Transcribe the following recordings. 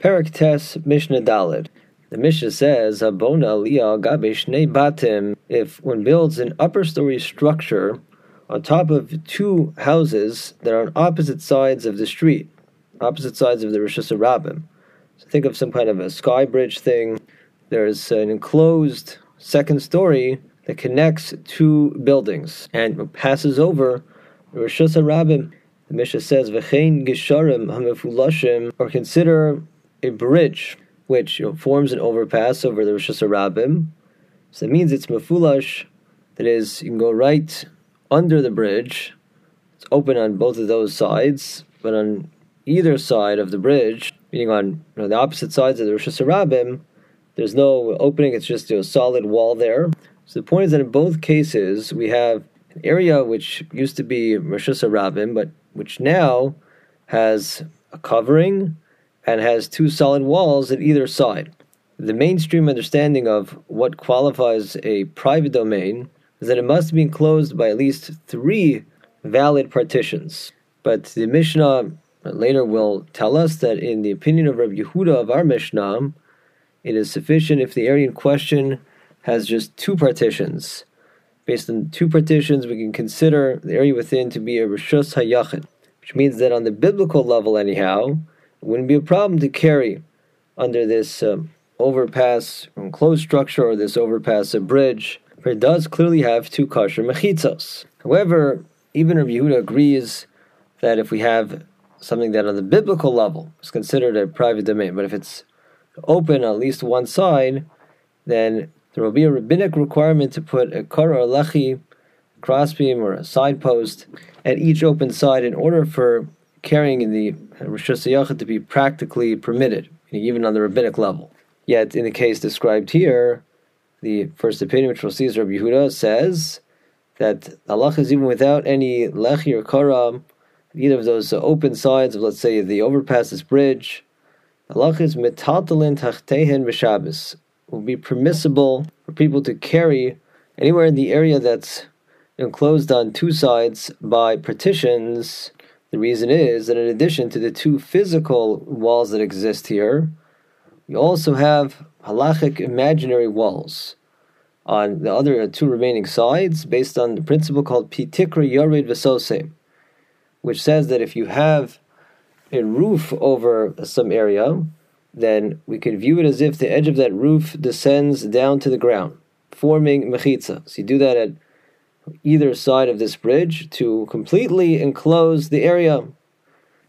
Perek Tes Mishnah Dalid. The Mishnah says, "Abona liya gabe batim." If one builds an upper story structure on top of two houses that are on opposite sides of the street, opposite sides of the Rishus HaRabim. So think of some kind of a sky bridge thing. There's an enclosed second story that connects two buildings and passes over the Rishus HaRabim. The Mishnah says, "V'chein gisharim hamefulashim," or consider a bridge which you know, forms an overpass over the Rishus HaRabim. So that means it's mefulash. That is, you can go right under the bridge. It's open on both of those sides, but on either side of the bridge, meaning on you know, the opposite sides of the Rishus HaRabim, there's no opening. It's just a solid wall there. So the point is that in both cases, we have an area which used to be Rishus HaRabim, but which now has a covering and has two solid walls at either side. The mainstream understanding of what qualifies a private domain is that it must be enclosed by at least three valid partitions. But the Mishnah later will tell us that in the opinion of Rabbi Yehuda of our Mishnah, it is sufficient if the area in question has just two partitions. Based on two partitions, we can consider the area within to be a Rishus HaYachid, which means that on the biblical level, anyhow, wouldn't be a problem to carry under this um, overpass enclosed structure or this overpass a bridge for it does clearly have two kosher mechitzos. However, even Rabbi Yehuda agrees that if we have something that on the biblical level is considered a private domain, but if it's open at least one side, then there will be a rabbinic requirement to put a kara or lechi, crossbeam or a side post at each open side in order for carrying in the Rosh to be practically permitted, even on the rabbinic level. Yet, in the case described here, the first opinion, which we'll see is Rabbi Yehuda, says that Allah is even without any lechi or kara, either of those open sides of, let's say, the overpass, this bridge, Allah is metaltalin tachtehen b'Shabbos will be permissible for people to carry anywhere in the area that's enclosed on two sides by partitions. The reason is that in addition to the two physical walls that exist here, we also have halachic imaginary walls on the other uh, two remaining sides based on the principle called pitikra yored vesose, which says that if you have a roof over some area, then we can view it as if the edge of that roof descends down to the ground, forming mechitza. So you do that at either side of this bridge to completely enclose the area.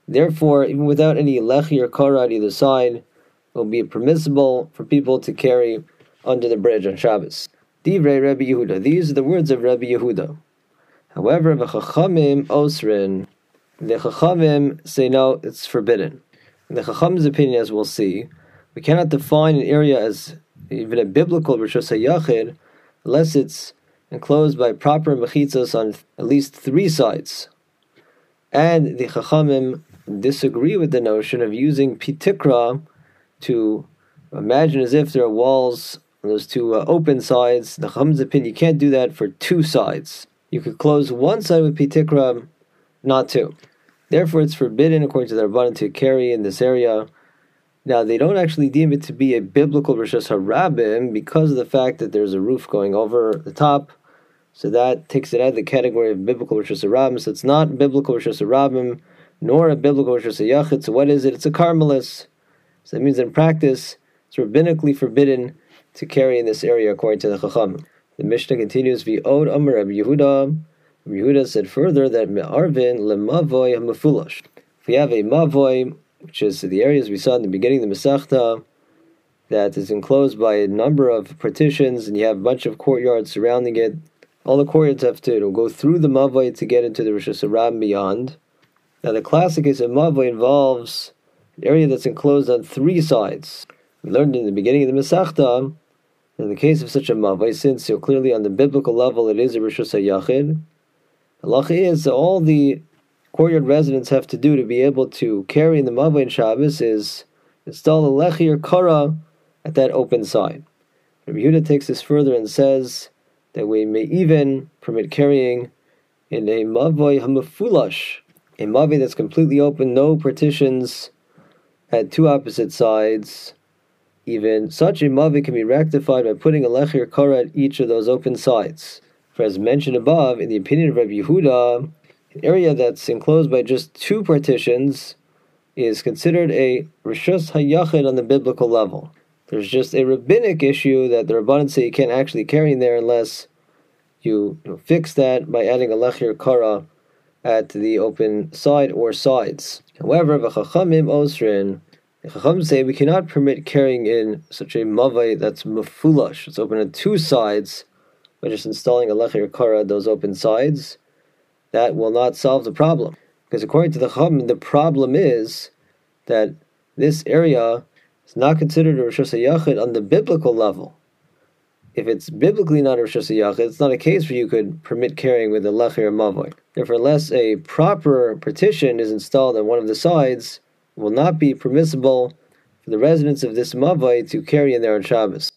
Therefore, even without any lechi or kara at either side, it will be permissible for people to carry under the bridge on Shabbos. Divrei Rabbi Yehuda. These are the words of Rabbi Yehuda. However, the Chachamim osrin. The Chachamim say no, it's forbidden. In the Chacham's opinion, as we'll see, we cannot define an area as even a biblical Rosh Yachid unless it's enclosed by proper mechitzos on at least three sides. And the Chachamim disagree with the notion of using pitikra to imagine as if there are walls on those two uh, open sides. The Chacham's opinion, you can't do that for two sides. You could close one side with pitikra, not two. Therefore, it's forbidden, according to the Rabbanan, to carry in this area. Now, they don't actually deem it to be a biblical Rishus HaRabim because of the fact that there's a roof going over the top so that takes it out of the category of biblical Rishus HaRabim. So it's not biblical Rosh Hashanah, nor a biblical Rosh Hashanah. So what is it? It's a Carmelis. So that means in practice, it's rabbinically forbidden to carry in this area according to the Chacham. The Mishnah continues, V'od Amar Rabbi Yehuda. Rabbi Yehuda said further that Me'arvin lemavoy hamafulash. If we have a mavoy, which is the areas we saw in the beginning of the Masechta, that is enclosed by a number of partitions, and you have a bunch of courtyards surrounding it, all the courtyards have to go through the Mavoi to get into the Rishus HaRabim beyond. Now, the classic case of Mavoi involves an area that's enclosed on three sides. We learned in the beginning of the Masechta, in the case of such a Mavoi, since know, clearly on the biblical level it is a Rosh Hashanah, the lacha is all the courtyard residents have to do to be able to carry in the Mavoi and Shabbos is install a lechi or kara at that open side. Rabbi Yehuda takes this further and says that we may even permit carrying in a mavoi hamafulash, a mavoi that's completely open, no partitions at two opposite sides, even such a mavoi can be rectified by putting a lechir kara at each of those open sides. For as mentioned above, in the opinion of Rabbi Yehuda, an area that's enclosed by just two partitions is considered a rishus hayachid on the biblical level. There's just a rabbinic issue that the Rabbanan say you can't actually carry in there unless you, you know, fix that by adding a lechir kara at the open side or sides. However, v'chachamim osrin, the chacham say we cannot permit carrying in such a mavoi that's mafulash. It's open at two sides by just installing a lechir kara at those open sides. That will not solve the problem. Because according to the chacham, the problem is that this area is not considered a Rosh Yachid on the biblical level if it's biblically not a Rosh Hashanah, it's not a case where you could permit carrying with a Lechir Mavoy. Therefore, unless a proper partition is installed on one of the sides, it will not be permissible for the residents of this Mavoy to carry in there on Shabbos.